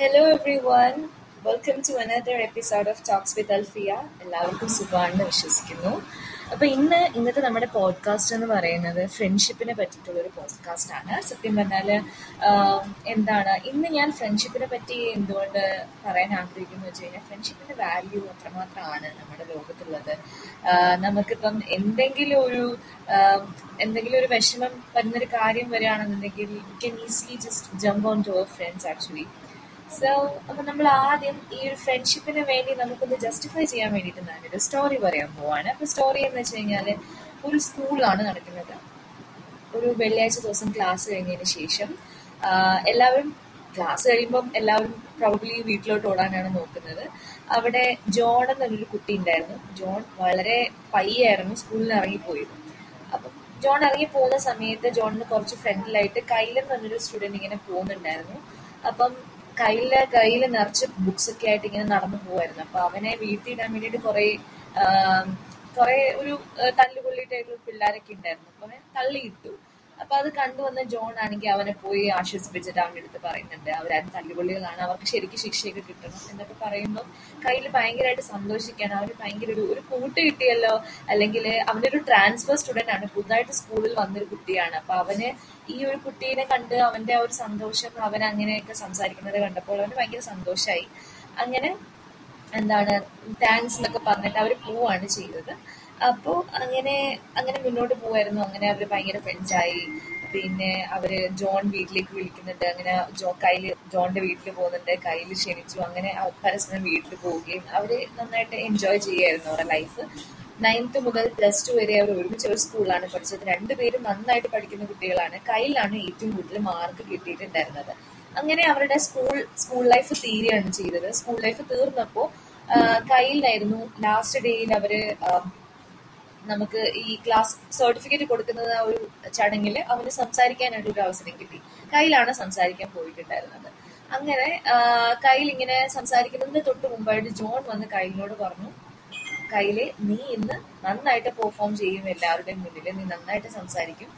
Hello everyone welcome to another episode of talks with Alfiya എല്ലാവർക്കും സുഖമാണെന്ന് വിശ്വസിക്കുന്നു. അപ്പൊ ഇന്ന് ഇന്നത്തെ നമ്മുടെ പോഡ്കാസ്റ്റ് എന്ന് പറയുന്നത് ഫ്രണ്ട്ഷിപ്പിനെ പറ്റിയിട്ടുള്ള ഒരു പോഡ്കാസ്റ്റ് ആണ്. സത്യം പറഞ്ഞാൽ എന്താണ് ഇന്ന് ഞാൻ ഫ്രണ്ട്ഷിപ്പിനെ പറ്റി എന്തുകൊണ്ട് പറയാൻ ആഗ്രഹിക്കുന്നു വെച്ച് കഴിഞ്ഞാൽ ഫ്രണ്ട്ഷിപ്പിന്റെ വാല്യൂ അത്രമാത്രമാണ് നമ്മുടെ ലോകത്തുള്ളത്. നമുക്കിപ്പം എന്തെങ്കിലും ഒരു എന്തെങ്കിലും ഒരു വിഷമം വരുന്നൊരു കാര്യം വരികയാണെന്നുണ്ടെങ്കിൽ you can easily just jump on to our friends actually so അപ്പൊ നമ്മൾ ആദ്യം ഈ ഒരു ഫ്രണ്ട്ഷിപ്പിന് വേണ്ടി നമുക്കൊന്ന് ജസ്റ്റിഫൈ ചെയ്യാൻ വേണ്ടിയിട്ട് ഞാനൊരു സ്റ്റോറി പറയാൻ പോവാണ്. അപ്പൊ സ്റ്റോറി എന്ന് വെച്ച് കഴിഞ്ഞാൽ ഒരു സ്കൂളിലാണ് നടക്കുന്നത്. ഒരു വെള്ളിയാഴ്ച ദിവസം ക്ലാസ് കഴിഞ്ഞതിന് ശേഷം എല്ലാവരും ക്ലാസ് കഴിയുമ്പം എല്ലാവരും പ്രോബ്ലി വീട്ടിലോട്ട് ഓടാനാണ് നോക്കുന്നത്. അവിടെ ജോൺ എന്നൊരു കുട്ടി ഉണ്ടായിരുന്നു. ജോൺ വളരെ പയ്യായിരുന്നു സ്കൂളിൽ ഇറങ്ങി ഇറങ്ങിപ്പോയത്. അപ്പം ജോൺ ഇറങ്ങി പോകുന്ന സമയത്ത് ജോണിന് കുറച്ച് ഫ്രണ്ടിലായിട്ട് കയ്യിലെന്ന് പറഞ്ഞൊരു സ്റ്റുഡന്റ് ഇങ്ങനെ പോകുന്നുണ്ടായിരുന്നു. അപ്പം കയ്യിൽ കയ്യിൽ നിറച്ച് ബുക്സ് ഒക്കെ ആയിട്ട് ഇങ്ങനെ നടന്നു പോവായിരുന്നു. അപ്പൊ അവനെ വീഴ്ത്തിയിടാൻ വേണ്ടിയിട്ട് കുറെ കുറെ ഒരു ആ, തല്ലുകൊള്ളിട്ടായിട്ടുള്ള പിള്ളേരൊക്കെ ഉണ്ടായിരുന്നു. അപ്പൊ അവനെ തള്ളിയിട്ടു. അപ്പൊ അത് കണ്ടുവന്ന ജോൺ ആണെങ്കിൽ അവനെ പോയി ആശ്വസിപ്പിച്ചിട്ട് അവന്റെ അടുത്ത് പറയുന്നുണ്ട് അവരാരും തല്ലുപൊള്ളികളാണ്. അവർക്ക് ശരിക്കും ശിക്ഷയൊക്കെ കിട്ടണം. എന്നൊക്കെ പറയുമ്പോൾ കയ്യിൽ ഭയങ്കരമായിട്ട് സന്തോഷിക്കാൻ അവന് ഭയങ്കര ഒരു ഒരു കൂട്ട് കിട്ടിയല്ലോ. അല്ലെങ്കിൽ അവനൊരു ട്രാൻസ്ഫർ സ്റ്റുഡന്റ് ആണ്. പുതുതായിട്ട് സ്കൂളിൽ വന്നൊരു കുട്ടിയാണ്. അപ്പൊ അവന് ഈ ഒരു കുട്ടീനെ കണ്ട് അവന്റെ ആ ഒരു സന്തോഷം അവൻ അങ്ങനെയൊക്കെ സംസാരിക്കുന്നത് കണ്ടപ്പോൾ അവന് ഭയങ്കര സന്തോഷമായി അങ്ങനെ എന്താണ് താങ്ക്സ് എന്നൊക്കെ പറഞ്ഞിട്ട് അവർ പോവാണ് ചെയ്തത്. അപ്പോൾ അങ്ങനെ അങ്ങനെ മുന്നോട്ട് പോവായിരുന്നു. അങ്ങനെ അവർ ഭയങ്കര ഫ്രണ്ട്സായി പിന്നെ അവർ ജോൺ വീട്ടിലേക്ക് വിളിക്കുന്നുണ്ട്. അങ്ങനെ ജോ കയ്യിൽ ജോണിന്റെ വീട്ടിൽ പോകുന്നുണ്ട്. കയ്യിൽ ക്ഷണിച്ചു. അങ്ങനെ പരസ്പരം വീട്ടിൽ പോവുകയും അവർ നന്നായിട്ട് എൻജോയ് ചെയ്യായിരുന്നു അവരുടെ ലൈഫ് നയൻത്ത് മുതൽ പ്ലസ് ടു വരെ അവർ ഒരുമിച്ച് ഒരു സ്കൂളിലാണ് പഠിച്ചത്. രണ്ടുപേരും നന്നായിട്ട് പഠിക്കുന്ന കുട്ടികളാണ്. കയ്യിലാണ് ഏറ്റവും കൂടുതൽ മാർക്ക് കിട്ടിയിട്ടുണ്ടായിരുന്നത്. അങ്ങനെ അവരുടെ സ്കൂൾ സ്കൂൾ ലൈഫ് തീരുകയാണ് ചെയ്തത്. സ്കൂൾ ലൈഫ് തീർന്നപ്പോ കയ്യിലായിരുന്നു ലാസ്റ്റ് ഡേയിൽ അവർ നമുക്ക് ഈ ക്ലാസ് സർട്ടിഫിക്കറ്റ് കൊടുക്കുന്നത് ആ ഒരു ചടങ്ങിൽ അവന് സംസാരിക്കാനായിട്ട് ഒരു അവസരം കിട്ടി. കയ്യിലാണ് സംസാരിക്കാൻ പോയിട്ടുണ്ടായിരുന്നത്. അങ്ങനെ കയ്യിൽ ഇങ്ങനെ സംസാരിക്കുന്നതിന് തൊട്ട് മുമ്പായിട്ട് ജോൺ വന്ന് കയ്യിലോട് പറഞ്ഞു കയ്യിൽ നീ ഇന്ന് നന്നായിട്ട് പെർഫോം ചെയ്യും എല്ലാവരുടെയും മുന്നിൽ നീ നന്നായിട്ട് സംസാരിക്കും.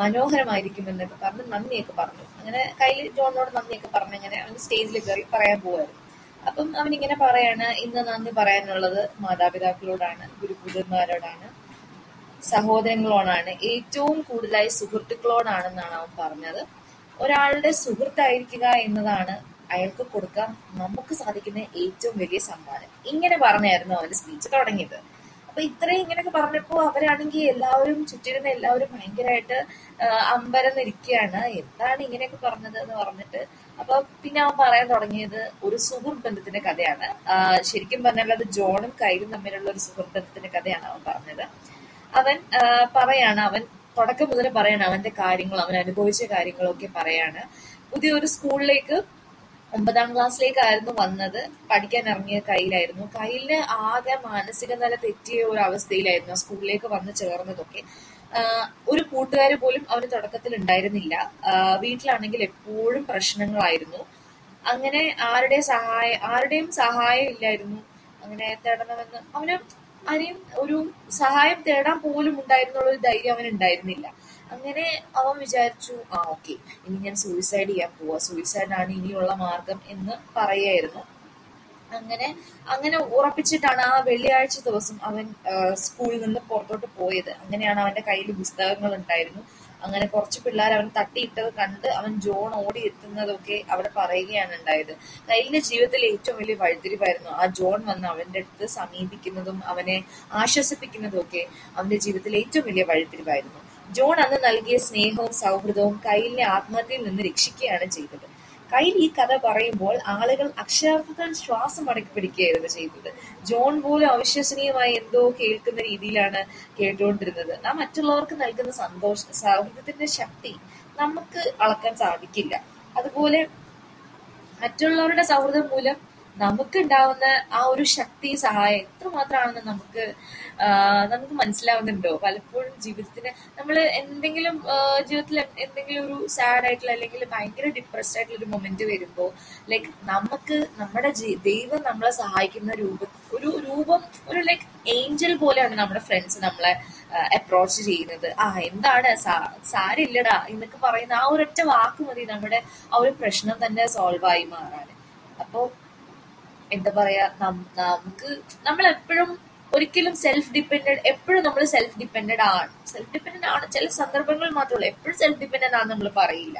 മനോഹരമായിരിക്കും എന്നൊക്കെ പറഞ്ഞ് നന്ദിയൊക്കെ പറഞ്ഞു. അങ്ങനെ കയ്യിൽ ജോണിനോട് നന്ദിയൊക്കെ പറഞ്ഞ് അങ്ങനെ അവന് സ്റ്റേജിൽ കയറി പറയാൻ പോവായിരുന്നു. അപ്പം അവൻ ഇങ്ങനെ പറയാണ് ഇന്ന് നന്ദി പറയാനുള്ളത് മാതാപിതാക്കളോടാണ് ഗുരുപൂജന്മാരോടാണ് സഹോദരങ്ങളോടാണ് ഏറ്റവും കൂടുതലായി സുഹൃത്തുക്കളോടാണെന്നാണ് അവൻ പറഞ്ഞത്. ഒരാളുടെ സുഹൃത്തായിരിക്കുക എന്നതാണ് അയാൾക്ക് കൊടുക്കാൻ നമുക്ക് സാധിക്കുന്ന ഏറ്റവും വലിയ സമ്മാനം. ഇങ്ങനെ പറഞ്ഞായിരുന്നു അവന്റെ സ്പീച്ച് തുടങ്ങിയത്. അപ്പൊ ഇത്രയും ഇങ്ങനെയൊക്കെ പറഞ്ഞപ്പോ അവരാണെങ്കിൽ എല്ലാവരും ചുറ്റിരുന്ന എല്ലാവരും ഭയങ്കരമായിട്ട് അമ്പരന്നിരിക്കുകയാണ് എന്താണ് ഇങ്ങനെയൊക്കെ പറഞ്ഞത് എന്ന് പറഞ്ഞിട്ട്. അപ്പൊ പിന്നെ അവൻ പറയാൻ തുടങ്ങിയത് ഒരു സുഹൃത്ത് ബന്ധത്തിന്റെ കഥയാണ് ശരിക്കും പറഞ്ഞാൽ അത് ജോണും കൈലും തമ്മിലുള്ള ഒരു സുഹൃത്ത് ബന്ധത്തിന്റെ കഥയാണ് അവൻ പറഞ്ഞത്. അവൻ പറയാണ് അവൻ തുടക്കം മുതൽ പറയാണ് അവന്റെ കാര്യങ്ങൾ അവൻ അനുഭവിച്ച കാര്യങ്ങളൊക്കെ പറയാണ്. പുതിയൊരു സ്കൂളിലേക്ക് ഒമ്പതാം ക്ലാസ്സിലേക്കായിരുന്നു വന്നത്. പഠിക്കാൻ ഇറങ്ങിയ കയ്യിലായിരുന്നു. കയ്യിൽ ആകെ മാനസിക നില തെറ്റിയ ഒരു അവസ്ഥയിലായിരുന്നു ആ സ്കൂളിലേക്ക് വന്ന് ചേർന്നതൊക്കെ. ഒരു കൂട്ടുകാർ പോലും അവന് തുടക്കത്തിൽ ഉണ്ടായിരുന്നില്ല. വീട്ടിലാണെങ്കിൽ എപ്പോഴും പ്രശ്നങ്ങളായിരുന്നു. അങ്ങനെ ആരുടെ സഹായ ആരുടെയും സഹായം ഇല്ലായിരുന്നു. അങ്ങനെ തേടണമെന്ന് അവന് ആരെയും ഒരു സഹായം തേടാൻ പോലും ഉണ്ടായിരുന്നുള്ള ഒരു ധൈര്യം അവന് ഉണ്ടായിരുന്നില്ല. അങ്ങനെ അവൻ വിചാരിച്ചു ആ ഓക്കെ ഇനി ഞാൻ സൂയിസൈഡ് ചെയ്യാൻ പോവാ. സൂയിസൈഡ് ആണ് ഇനിയുള്ള മാർഗം എന്ന് പറയായിരുന്നു. അങ്ങനെ അങ്ങനെ ഉറപ്പിച്ചിട്ടാണ് ആ വെള്ളിയാഴ്ച ദിവസം അവൻ സ്കൂളിൽ നിന്ന് പുറത്തോട്ട് പോയത്. അങ്ങനെയാണ് അവന്റെ കയ്യിൽ പുസ്തകങ്ങൾ ഉണ്ടായിരുന്നു. അങ്ങനെ കുറച്ച് പിള്ളേർ അവൻ തട്ടിയിട്ടത് കണ്ട് അവൻ ജോൺ ഓടി എത്തുന്നതൊക്കെ അവിടെ പറയുകയാണ് ഉണ്ടായത്. കയ്യിലെ ജീവിതത്തിലെ ഏറ്റവും വലിയ വഴിത്തിരിവായിരുന്നു ആ ജോൺ വന്ന് അവന്റെ അടുത്ത് സമീപിക്കുന്നതും അവനെ ആശ്വസിപ്പിക്കുന്നതും ഒക്കെ അവന്റെ ജീവിതത്തിലെ ഏറ്റവും വലിയ വഴിത്തിരിവായിരുന്നു. ജോൺ അന്ന് നൽകിയ സ്നേഹവും സൗഹൃദവും കൈലിനെ ആത്മഹത്യയിൽ നിന്ന് രക്ഷിക്കുകയാണ് ചെയ്തത്. കൈൽ ഈ കഥ പറയുമ്പോൾ ആളുകൾ അക്ഷരാർത്ഥത്തിൽ ശ്വാസം അടക്കി പിടിക്കുകയായിരുന്നു ചെയ്തത്. ജോൺ പോലും അവിശ്വസനീയമായി എന്തോ കേൾക്കുന്ന രീതിയിലാണ് കേട്ടുകൊണ്ടിരുന്നത്. നാം മറ്റുള്ളവർക്ക് നൽകുന്ന സന്തോഷ സൗഹൃദത്തിന്റെ ശക്തി നമുക്ക് അളക്കാൻ സാധിക്കില്ല. അതുപോലെ മറ്റുള്ളവരുടെ സൗഹൃദം മൂലം നമുക്ക് ഉണ്ടാവുന്ന ആ ഒരു ശക്തി സഹായം എത്രമാത്രമാണെന്ന് നമുക്ക് നമുക്ക് മനസ്സിലാവുന്നുണ്ടോ? പലപ്പോഴും ജീവിതത്തിന് നമ്മൾ എന്തെങ്കിലും ജീവിതത്തിൽ എന്തെങ്കിലും ഒരു സാഡ് ആയിട്ടുള്ള അല്ലെങ്കിൽ ഭയങ്കര ഡിപ്രസ്ഡ് ആയിട്ടുള്ള ഒരു മൊമെന്റ് വരുമ്പോൾ ലൈക്ക് നമുക്ക് നമ്മുടെ ദൈവം നമ്മളെ സഹായിക്കുന്ന രൂപ ഒരു രൂപം ഒരു ലൈക്ക് ഏഞ്ചൽ പോലെയാണ് നമ്മുടെ ഫ്രണ്ട്സ് നമ്മളെ അപ്രോച്ച് ചെയ്യുന്നത്. ആ എന്താണ്? സാരില്ലടാ എന്നൊക്കെ പറയുന്ന ആ ഒരൊറ്റ വാക്ക് മതി നമ്മുടെ ആ ഒരു പ്രശ്നം തന്നെ സോൾവ് ആയി മാറാൻ. അപ്പോ എന്താ പറയാ നമുക്ക് നമ്മൾ എപ്പോഴും ഒരിക്കലും സെൽഫ് ഡിപ്പെൻഡ് എപ്പോഴും നമ്മൾ സെൽഫ് ഡിപ്പെൻഡ് ആണ് സെൽഫ് ഡിപ്പെൻഡ് ആണ്. ചില സന്ദർഭങ്ങൾ മാത്രമേ ഉള്ളൂ എപ്പോഴും സെൽഫ് ഡിപ്പെൻഡ് ആണ് നമ്മൾ പറയില്ല.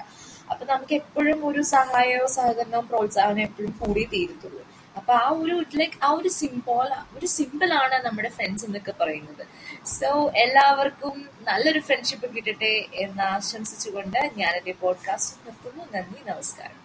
അപ്പൊ നമുക്ക് എപ്പോഴും ഒരു സഹായവും സഹകരണവും പ്രോത്സാഹനം എപ്പോഴും കൂടി തീരത്തുള്ളൂ. അപ്പൊ ആ ഒരു ലൈക്ക് ആ ഒരു സിംബോൾ ഒരു സിമ്പിൾ ആണ് നമ്മുടെ ഫ്രണ്ട്സ് എന്നൊക്കെ പറയുന്നത്. സോ എല്ലാവർക്കും നല്ലൊരു ഫ്രണ്ട്ഷിപ്പ് കിട്ടട്ടെ എന്ന് ആശംസിച്ചുകൊണ്ട് ഞാൻ എന്റെ പോഡ്കാസ്റ്റ് നിർത്തുന്നു. നന്ദി നമസ്കാരം.